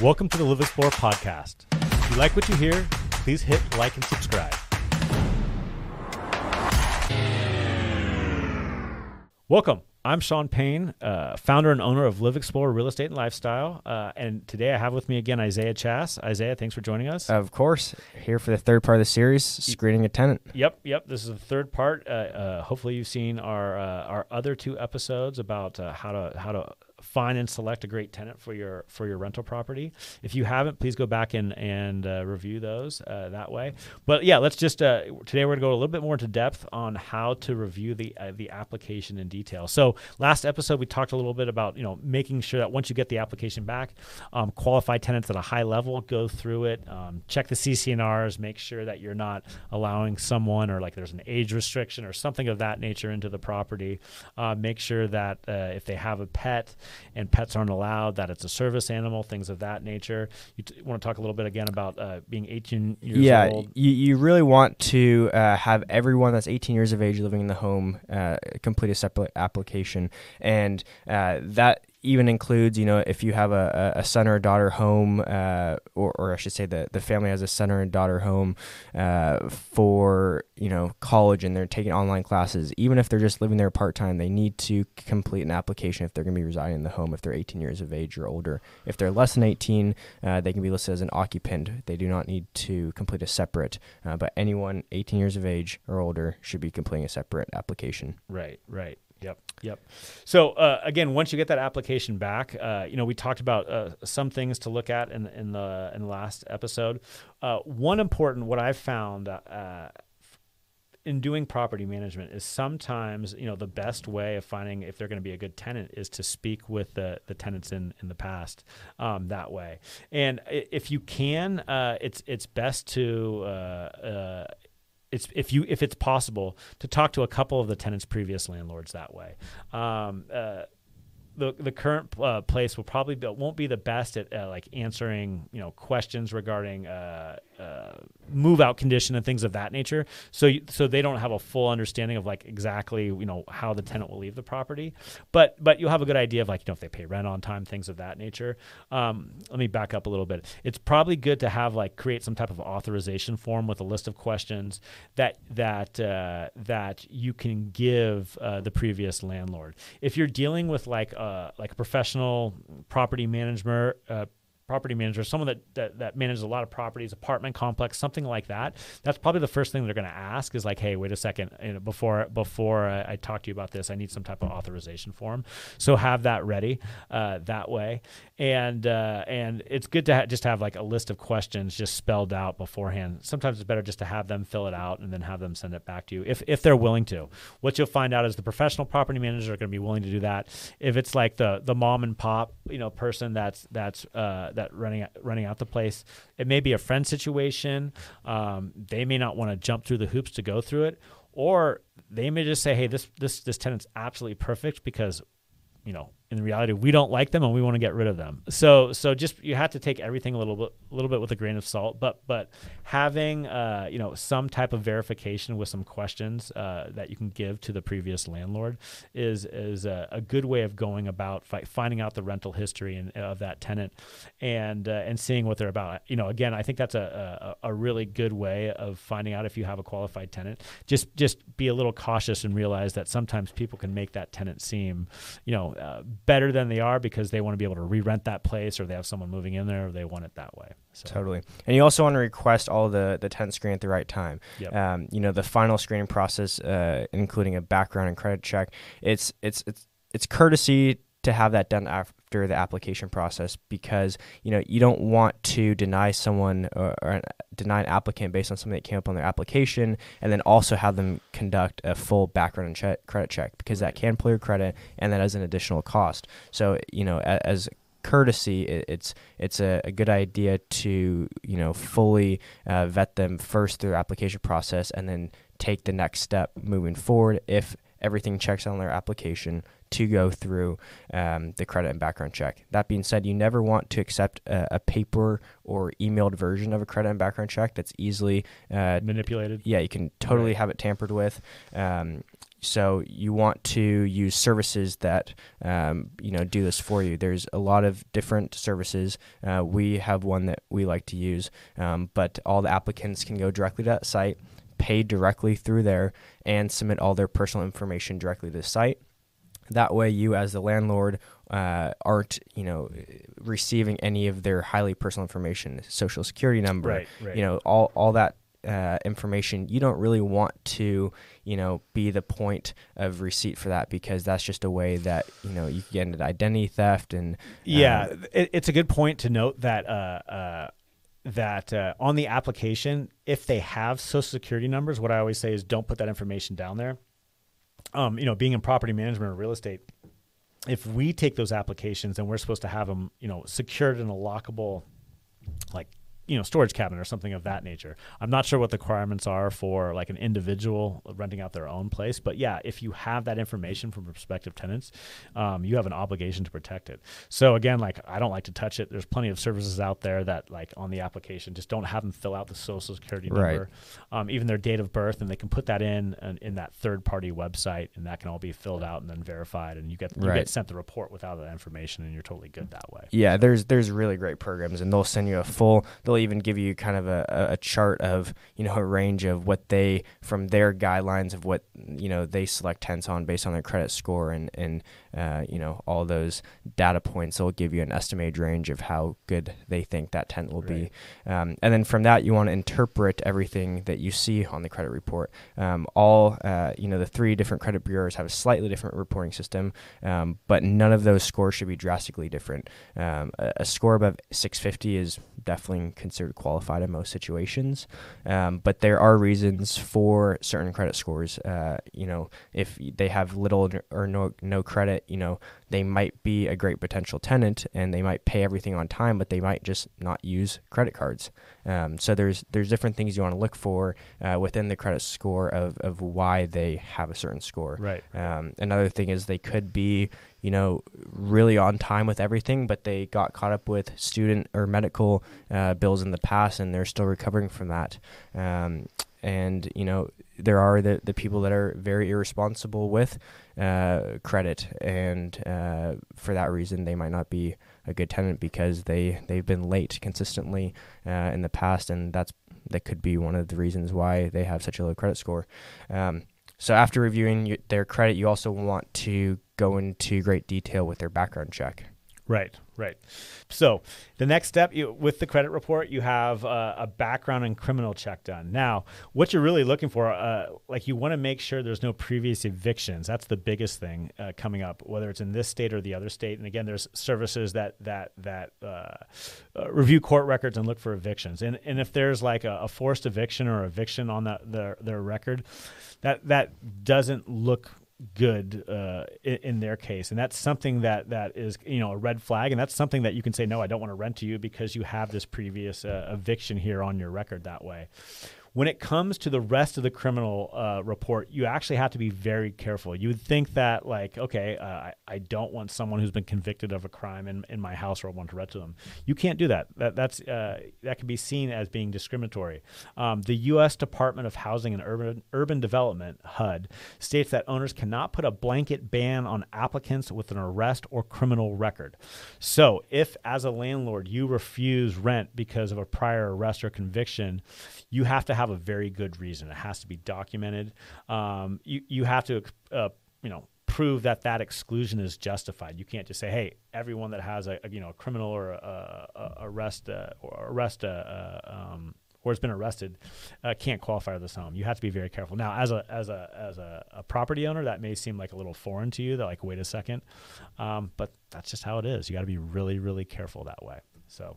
Welcome to the LivXplore podcast. If you like what you hear, please hit like and subscribe. Welcome. I'm Sean Payne, uh, founder and owner of LivXplore Real Estate and Lifestyle. Uh, and today I have with me again Isaiah Chass. Isaiah, thanks for joining us. Of course, here for the third part of the series, screening a tenant. Yep, yep. This is the third part. Uh, uh, hopefully, you've seen our uh, our other two episodes about uh, how to how to find and select a great tenant for your for your rental property. If you haven't, please go back and and uh, review those uh, that way. But yeah, let's just uh, today we're going to go a little bit more into depth on how to review the uh, the application in detail. So last episode we talked a little bit about you know making sure that once you get the application back, um, qualified tenants at a high level go through it, um, check the CC&Rs, make sure that you're not allowing someone or like there's an age restriction or something of that nature into the property. Uh, make sure that uh, if they have a pet and pets aren't allowed, that it's a service animal, things of that nature. You t- want to talk a little bit again about uh, being 18 years yeah, old? you, you really want to uh, have everyone that's 18 years of age living in the home uh, complete a separate application, and uh, that even includes, you know, if you have a, a son or a daughter home, uh, or, or I should say the, the family has a son or a daughter home uh, for, you know, college and they're taking online classes, even if they're just living there part time, they need to complete an application if they're going to be residing in the home if they're 18 years of age or older. If they're less than 18, uh, they can be listed as an occupant. They do not need to complete a separate, uh, but anyone 18 years of age or older should be completing a separate application. Right, right. Yep, yep. So uh, again, once you get that application back, uh, you know we talked about uh, some things to look at in in the in the last episode. Uh, one important, what I've found uh, in doing property management is sometimes you know the best way of finding if they're going to be a good tenant is to speak with the the tenants in in the past um, that way. And if you can, uh, it's it's best to uh, uh, it's if you if it's possible to talk to a couple of the tenant's previous landlords that way. Um, uh, the the current uh, place will probably be, won't be the best at uh, like answering you know questions regarding uh, uh, move out condition and things of that nature. So you, so they don't have a full understanding of like exactly you know how the tenant will leave the property, but but you'll have a good idea of like you know if they pay rent on time, things of that nature. Um, let me back up a little bit. It's probably good to have like create some type of authorization form with a list of questions that that uh, that you can give uh, the previous landlord. If you're dealing with like uh, like a professional property manager. Uh, property manager, someone that, that that manages a lot of properties, apartment complex, something like that. That's probably the first thing they're going to ask is like, hey, wait a second, you know, before before I, I talk to you about this, I need some type of authorization form. So have that ready uh, that way, and uh, and it's good to ha- just have like a list of questions just spelled out beforehand. Sometimes it's better just to have them fill it out and then have them send it back to you if if they're willing to. What you'll find out is the professional property managers are going to be willing to do that. If it's like the the mom and pop, you know, person that's that's uh, that running running out the place, it may be a friend situation. Um, they may not want to jump through the hoops to go through it, or they may just say, "Hey, this this this tenant's absolutely perfect because." You know, in reality, we don't like them and we want to get rid of them. So, so just you have to take everything a little bit, a little bit with a grain of salt. But, but having, uh, you know, some type of verification with some questions uh, that you can give to the previous landlord is is a, a good way of going about fi- finding out the rental history and, of that tenant, and uh, and seeing what they're about. You know, again, I think that's a, a a really good way of finding out if you have a qualified tenant. Just just be a little cautious and realize that sometimes people can make that tenant seem, you know, uh, better than they are because they want to be able to re-rent that place or they have someone moving in there or they want it that way. So Totally. And you also want to request all the, the tenant screen at the right time. Yep. Um, you know, the final screening process, uh, including a background and credit check, it's, it's, it's, it's courtesy to have that done after the application process because you know you don't want to deny someone or, or deny an applicant based on something that came up on their application and then also have them conduct a full background and check, credit check because that can pull your credit and that is an additional cost. So you know a, as courtesy it, it's it's a, a good idea to you know fully uh, vet them first through application process and then take the next step moving forward if everything checks on their application to go through um, the credit and background check. That being said, you never want to accept a, a paper or emailed version of a credit and background check that's easily, uh, manipulated. yeah, you can totally Right. have it tampered with. Um, so you want to use services that um, you know do this for you. There's a lot of different services. Uh, we have one that we like to use, um, but all the applicants can go directly to that site, pay directly through there, and submit all their personal information directly to the site. That way, you as the landlord uh, aren't you know receiving any of their highly personal information, social security number, Right, right. you know all all that uh, information. You don't really want to you know be the point of receipt for that because that's just a way that you know you can get into identity theft and Yeah, um, it, it's a good point to note that uh, uh, that uh, on the application, if they have social security numbers, what I always say is don't put that information down there. Um, you know, being in property management or real estate, if we take those applications, and we're supposed to have them, you know, secured in a lockable, like you know storage cabinet or something of that nature. I'm not sure what the requirements are for like an individual renting out their own place, but yeah, if you have that information from prospective tenants, um, you have an obligation to protect it. So again, like I don't like to touch it. There's plenty of services out there that like on the application just don't have them fill out the social security Right. number, um, even their date of birth, and they can put that in in, in that third party website, and that can all be filled out and then verified, and you get you Right. get sent the report without that information, and you're totally good that way. Yeah, there's there's really great programs, and they'll send you a full. They'll even give you kind of a, a- chart of you know a range of what they from their guidelines of what you know they select tenants on based on their credit score and and uh, you know all those data points. They'll give you an estimated range of how good they think that tenant will be, um, and then from that you want to interpret everything that you see on the credit report. Um, all uh, you know the three different credit bureaus have a slightly different reporting system, um, but none of those scores should be drastically different. Um, a, a score above 650 is definitely considered qualified in most situations, um, but there are reasons for certain credit scores. Uh, you know, if they have little or no no credit, you know, they might be a great potential tenant and they might pay everything on time, but they might just not use credit cards. Um, so there's there's different things you want to look for uh, within the credit score of, of why they have a certain score. Right. Um, another thing is they could be, you know, really on time with everything, but they got caught up with student or medical uh, bills in the past, and they're still recovering from that. Um, and you know, there are the the people that are very irresponsible with uh, credit, and uh, for that reason, they might not be a good tenant because they they've been late consistently uh, in the past, and that's that could be one of the reasons why they have such a low credit score. Um, so after reviewing y- their credit, you also want to go into great detail with their background check. Right, right. So the next step you, with the credit report, you have uh, a background and criminal check done. Now, what you're really looking for, uh, like you want to make sure there's no previous evictions. That's the biggest thing uh, coming up, whether it's in this state or the other state. And again, there's services that that that uh, uh, review court records and look for evictions. And and if there's like a, a forced eviction or eviction on that their their record, that that doesn't look good uh, in, in their case, and that's something that that is you know a red flag, and that's something that you can say no, I don't want to rent to you because you have this previous uh, eviction here on your record that way. When it comes to the rest of the criminal uh, report, you actually have to be very careful. You would think that, like, okay, uh, I, I don't want someone who's been convicted of a crime in, in my house or I want to rent to them. You can't do that. That that's uh, that can be seen as being discriminatory. Um, the U.S. Department of Housing and Urban Urban Development (HUD) states that owners cannot put a blanket ban on applicants with an arrest or criminal record. So, if as a landlord you refuse rent because of a prior arrest or conviction, you have to have a very good reason. It has to be documented. Um, you you have to uh, you know prove that that exclusion is justified. You can't just say, "Hey, everyone that has a, a, you know a criminal or a, a arrest uh, or arrest uh, uh, um, or has been arrested uh, can't qualify for this home. You have to be very careful. Now, as a as a as a, a property owner, that may seem like a little foreign to you. That like, wait a second, um, but that's just how it is. You got to be really really careful that way. So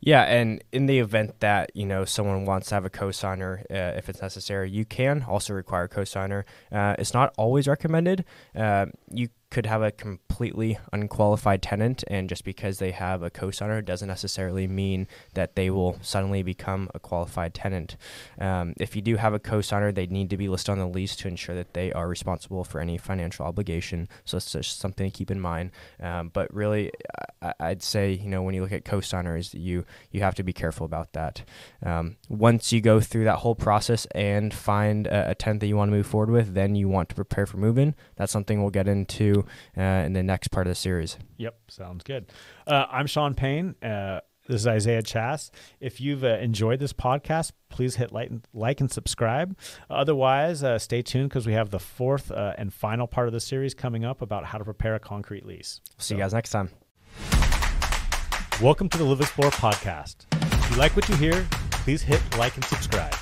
Yeah, and in the event that you know someone wants to have a cosigner, uh, if it's necessary, you can also require a cosigner. Uh, it's not always recommended. Uh, you could have a completely unqualified tenant, and just because they have a co-signer doesn't necessarily mean that they will suddenly become a qualified tenant. Um, if you do have a co-signer, they need to be listed on the lease to ensure that they are responsible for any financial obligation. So it's just something to keep in mind. Um, but really, I, I'd say you know when you look at co-signers, you you have to be careful about that. Um, once you go through that whole process and find a, a tenant that you want to move forward with, then you want to prepare for moving. That's something we'll get into uh, in the next part of the series. Yep, sounds good. Uh, I'm Sean Payne. Uh, this is Isaiah Chass. If you've uh, enjoyed this podcast, please hit like and, like and subscribe. Otherwise, uh, stay tuned because we have the fourth uh, and final part of the series coming up about how to prepare a concrete lease. See so. you guys next time. Welcome to the LivXplore podcast. If you like what you hear, please hit like and subscribe.